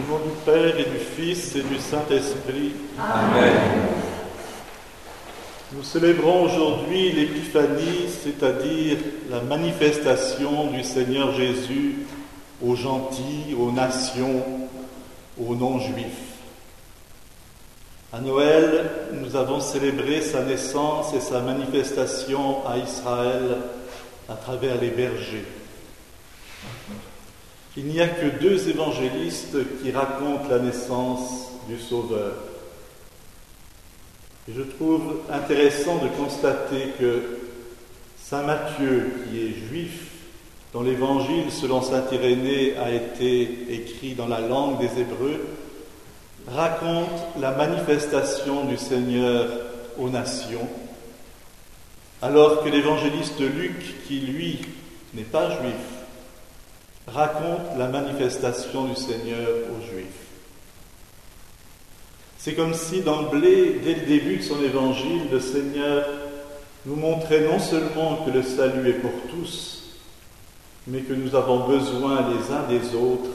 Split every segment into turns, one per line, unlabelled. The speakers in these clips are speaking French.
Au nom du Père et du Fils et du Saint-Esprit.
Amen.
Nous célébrons aujourd'hui l'Épiphanie, c'est-à-dire la manifestation du Seigneur Jésus aux gentils, aux nations, aux non-juifs. À Noël, nous avons célébré sa naissance et sa manifestation à Israël à travers les bergers. Il n'y a que deux évangélistes qui racontent la naissance du Sauveur. Et je trouve intéressant de constater que Saint Matthieu, qui est juif, dont l'évangile selon Saint Irénée a été écrit dans la langue des Hébreux, raconte la manifestation du Seigneur aux nations, alors que l'évangéliste Luc, qui lui n'est pas juif, raconte la manifestation du Seigneur aux Juifs. C'est comme si d'emblée, dès le début de son évangile, le Seigneur nous montrait non seulement que le salut est pour tous, mais que nous avons besoin les uns des autres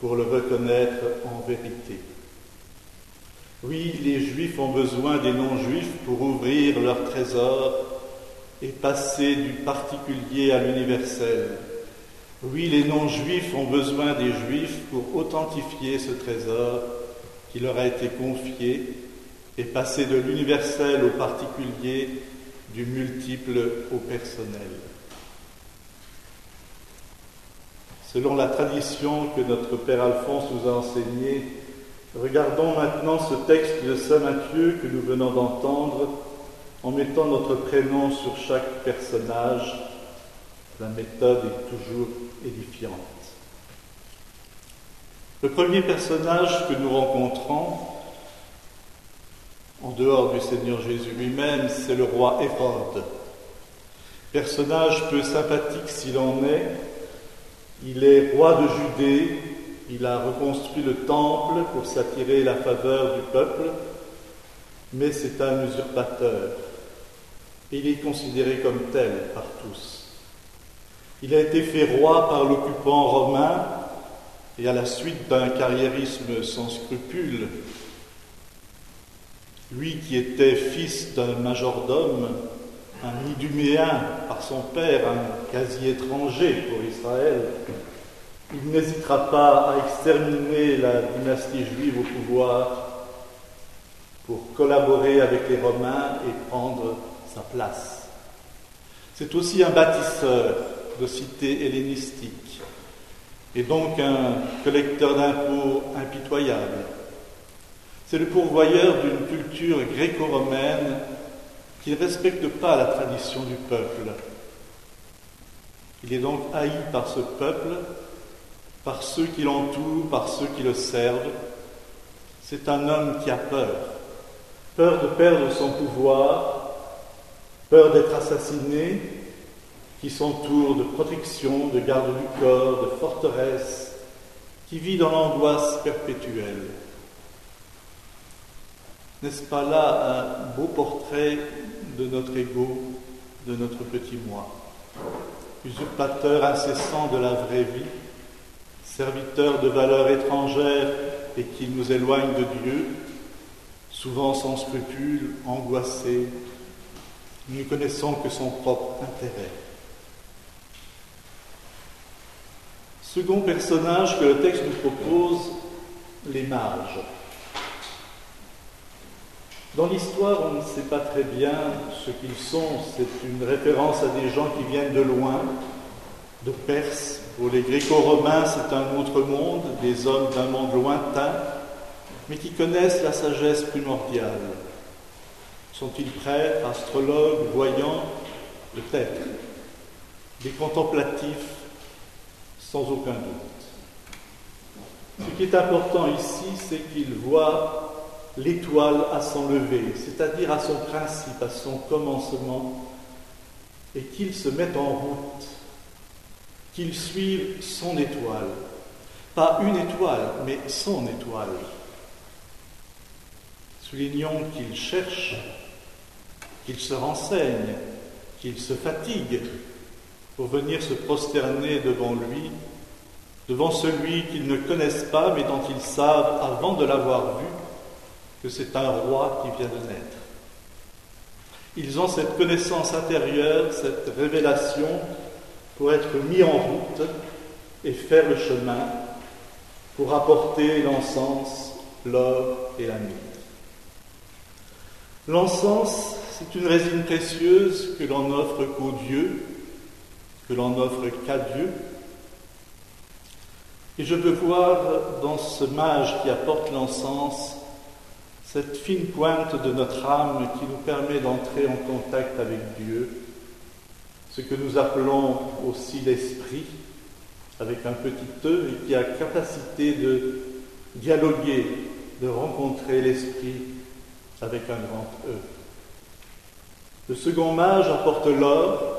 pour le reconnaître en vérité. Oui, les Juifs ont besoin des non-Juifs pour ouvrir leur trésor et passer du particulier à l'universel. Oui, les non-juifs ont besoin des juifs pour authentifier ce trésor qui leur a été confié et passer de l'universel au particulier, du multiple au personnel. Selon la tradition que notre Père Alphonse nous a enseignée, regardons maintenant ce texte de Saint Matthieu que nous venons d'entendre en mettant notre prénom sur chaque personnage. La méthode est toujours édifiante. Le premier personnage que nous rencontrons, en dehors du Seigneur Jésus lui-même, c'est le roi Hérode. Personnage peu sympathique s'il en est, il est roi de Judée, il a reconstruit le temple pour s'attirer la faveur du peuple, mais c'est un usurpateur. Il est considéré comme tel par tous. Il a été fait roi par l'occupant romain et à la suite d'un carriérisme sans scrupules. Lui qui était fils d'un majordome, un iduméen par son père, un quasi-étranger pour Israël, il n'hésitera pas à exterminer la dynastie juive au pouvoir pour collaborer avec les Romains et prendre sa place. C'est aussi un bâtisseur de cité hellénistique, et donc un collecteur d'impôts impitoyable. C'est le pourvoyeur d'une culture gréco-romaine qui ne respecte pas la tradition du peuple. Il est donc haï par ce peuple, par ceux qui l'entourent, par ceux qui le servent. C'est un homme qui a peur, peur de perdre son pouvoir, peur d'être assassiné, qui s'entoure de protection, de garde du corps, de forteresse, qui vit dans l'angoisse perpétuelle. N'est-ce pas là un beau portrait de notre ego, de notre petit moi? Usurpateur incessant de la vraie vie, serviteur de valeurs étrangères et qui nous éloigne de Dieu, souvent sans scrupules, angoissé, ne connaissant que son propre intérêt. Second personnage que le texte nous propose, les mages. Dans l'histoire, on ne sait pas très bien ce qu'ils sont. C'est une référence à des gens qui viennent de loin, de Perse. Pour les gréco-romains, c'est un autre monde, des hommes d'un monde lointain, mais qui connaissent la sagesse primordiale. Sont-ils prêtres, astrologues, voyants? Peut-être. Des contemplatifs sans aucun doute. Ce qui est important ici, c'est qu'il voit l'étoile à son lever, c'est-à-dire à son principe, à son commencement, et qu'il se mette en route, qu'il suive son étoile. Pas une étoile, mais son étoile. Soulignons qu'il cherche, qu'il se renseigne, qu'il se fatigue, pour venir se prosterner devant lui devant celui qu'ils ne connaissent pas, mais dont ils savent, avant de l'avoir vu, que c'est un roi qui vient de naître. Ils ont cette connaissance intérieure, cette révélation pour être mis en route et faire le chemin pour apporter l'encens, l'or et la myrrhe. L'encens, c'est une résine précieuse que l'on offre qu'au Dieu, que l'on offre qu'à Dieu. Et je veux voir dans ce mage qui apporte l'encens cette fine pointe de notre âme qui nous permet d'entrer en contact avec Dieu, ce que nous appelons aussi l'esprit, avec un petit e, et qui a capacité de dialoguer, de rencontrer l'esprit avec un grand E. Le second mage apporte l'or,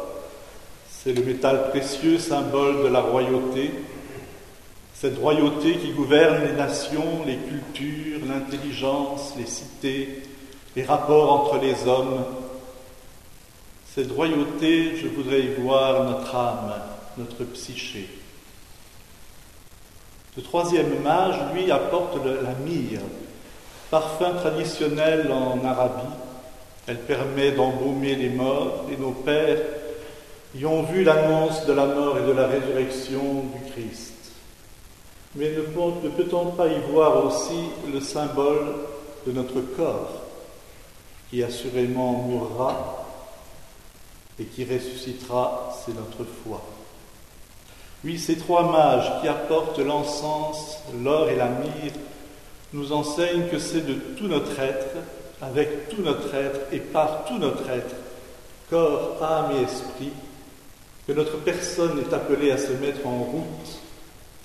c'est le métal précieux, symbole de la royauté, cette royauté qui gouverne les nations, les cultures, l'intelligence, les cités, les rapports entre les hommes. Cette royauté, je voudrais y voir notre âme, notre psyché. Le troisième mage, lui, apporte la myrrhe, parfum traditionnel en Arabie. Elle permet d'embaumer les morts et nos pères y ont vu l'annonce de la mort et de la résurrection du Christ. Mais ne peut-on pas y voir aussi le symbole de notre corps qui assurément mourra et qui ressuscitera, c'est notre foi. Oui, ces trois mages qui apportent l'encens, l'or et la myrrhe nous enseignent que c'est de tout notre être, avec tout notre être et par tout notre être, corps, âme et esprit, que notre personne est appelée à se mettre en route,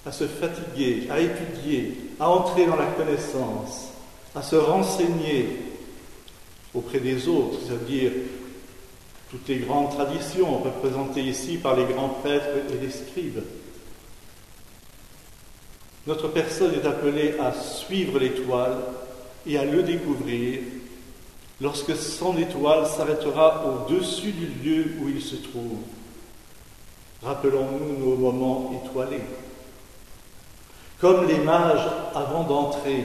à se fatiguer, à étudier, à entrer dans la connaissance, à se renseigner auprès des autres, c'est-à-dire toutes les grandes traditions représentées ici par les grands prêtres et les scribes. Notre personne est appelée à suivre l'étoile et à le découvrir lorsque son étoile s'arrêtera au-dessus du lieu où il se trouve. Rappelons-nous nos moments étoilés. Comme les mages avant d'entrer,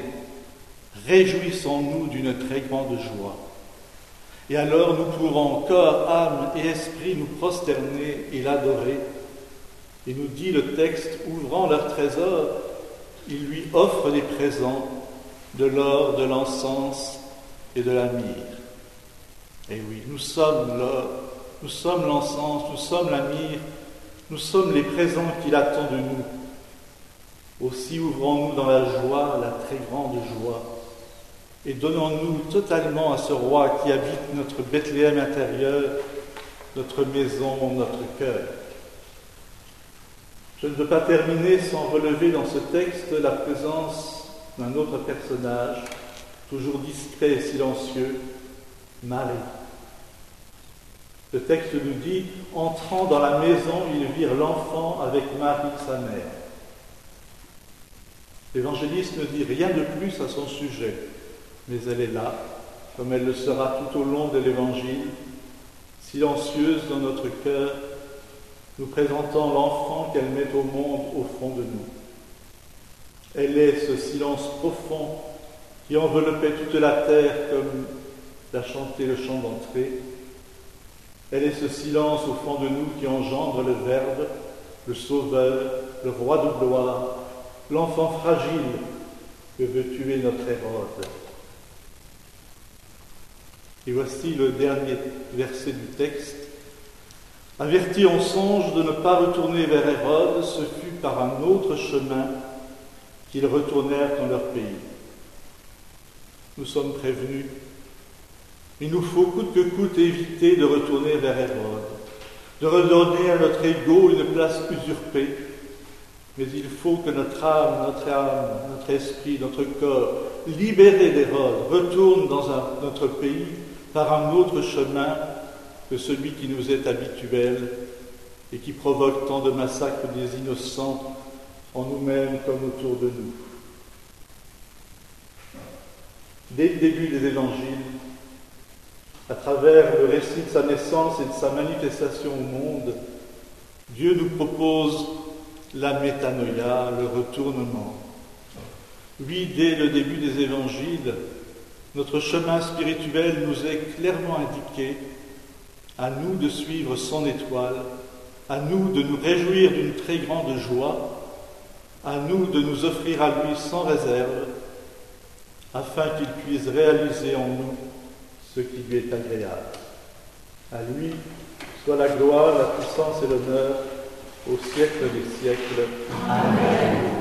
réjouissons-nous d'une très grande joie. Et alors nous pourrons, corps, âme et esprit, nous prosterner et l'adorer. Et nous dit le texte, ouvrant leur trésor, il lui offre des présents, de l'or, de l'encens et de la myrrhe. Et oui, nous sommes l'or, nous sommes l'encens, nous sommes la myrrhe, nous sommes les présents qu'il attend de nous. Aussi ouvrons-nous dans la joie, la très grande joie, et donnons-nous totalement à ce roi qui habite notre Bethléem intérieur, notre maison, notre cœur. Je ne veux pas terminer sans relever dans ce texte la présence d'un autre personnage, toujours discret et silencieux, Marie. Le texte nous dit, entrant dans la maison, ils virent l'enfant avec Marie, sa mère. L'évangéliste ne dit rien de plus à son sujet mais elle est là, comme elle le sera tout au long de l'Évangile, silencieuse dans notre cœur, nous présentant l'enfant qu'elle met au monde au fond de nous. Elle est ce silence profond qui enveloppait toute la terre comme l'a chanté le chant d'entrée. Elle est ce silence au fond de nous qui engendre le Verbe, le Sauveur, le Roi de gloire, l'enfant fragile que veut tuer notre Hérode. Et voici le dernier verset du texte. Avertis en songe de ne pas retourner vers Hérode, ce fut par un autre chemin qu'ils retournèrent dans leur pays. Nous sommes prévenus. Il nous faut coûte que coûte éviter de retourner vers Hérode, de redonner à notre ego une place usurpée. Mais il faut que notre âme, notre âme, notre esprit, notre corps, libérés d'Hérode, retourne dans notre pays par un autre chemin que celui qui nous est habituel et qui provoque tant de massacres des innocents en nous-mêmes comme autour de nous. Dès le début des évangiles, à travers le récit de sa naissance et de sa manifestation au monde, Dieu nous propose la métanoïa, le retournement. Oui, dès le début des évangiles, notre chemin spirituel nous est clairement indiqué, à nous de suivre son étoile, à nous de nous réjouir d'une très grande joie, à nous de nous offrir à lui sans réserve, afin qu'il puisse réaliser en nous ce qui lui est agréable. À lui soit la gloire, la puissance et l'honneur au siècle des siècles. Amen.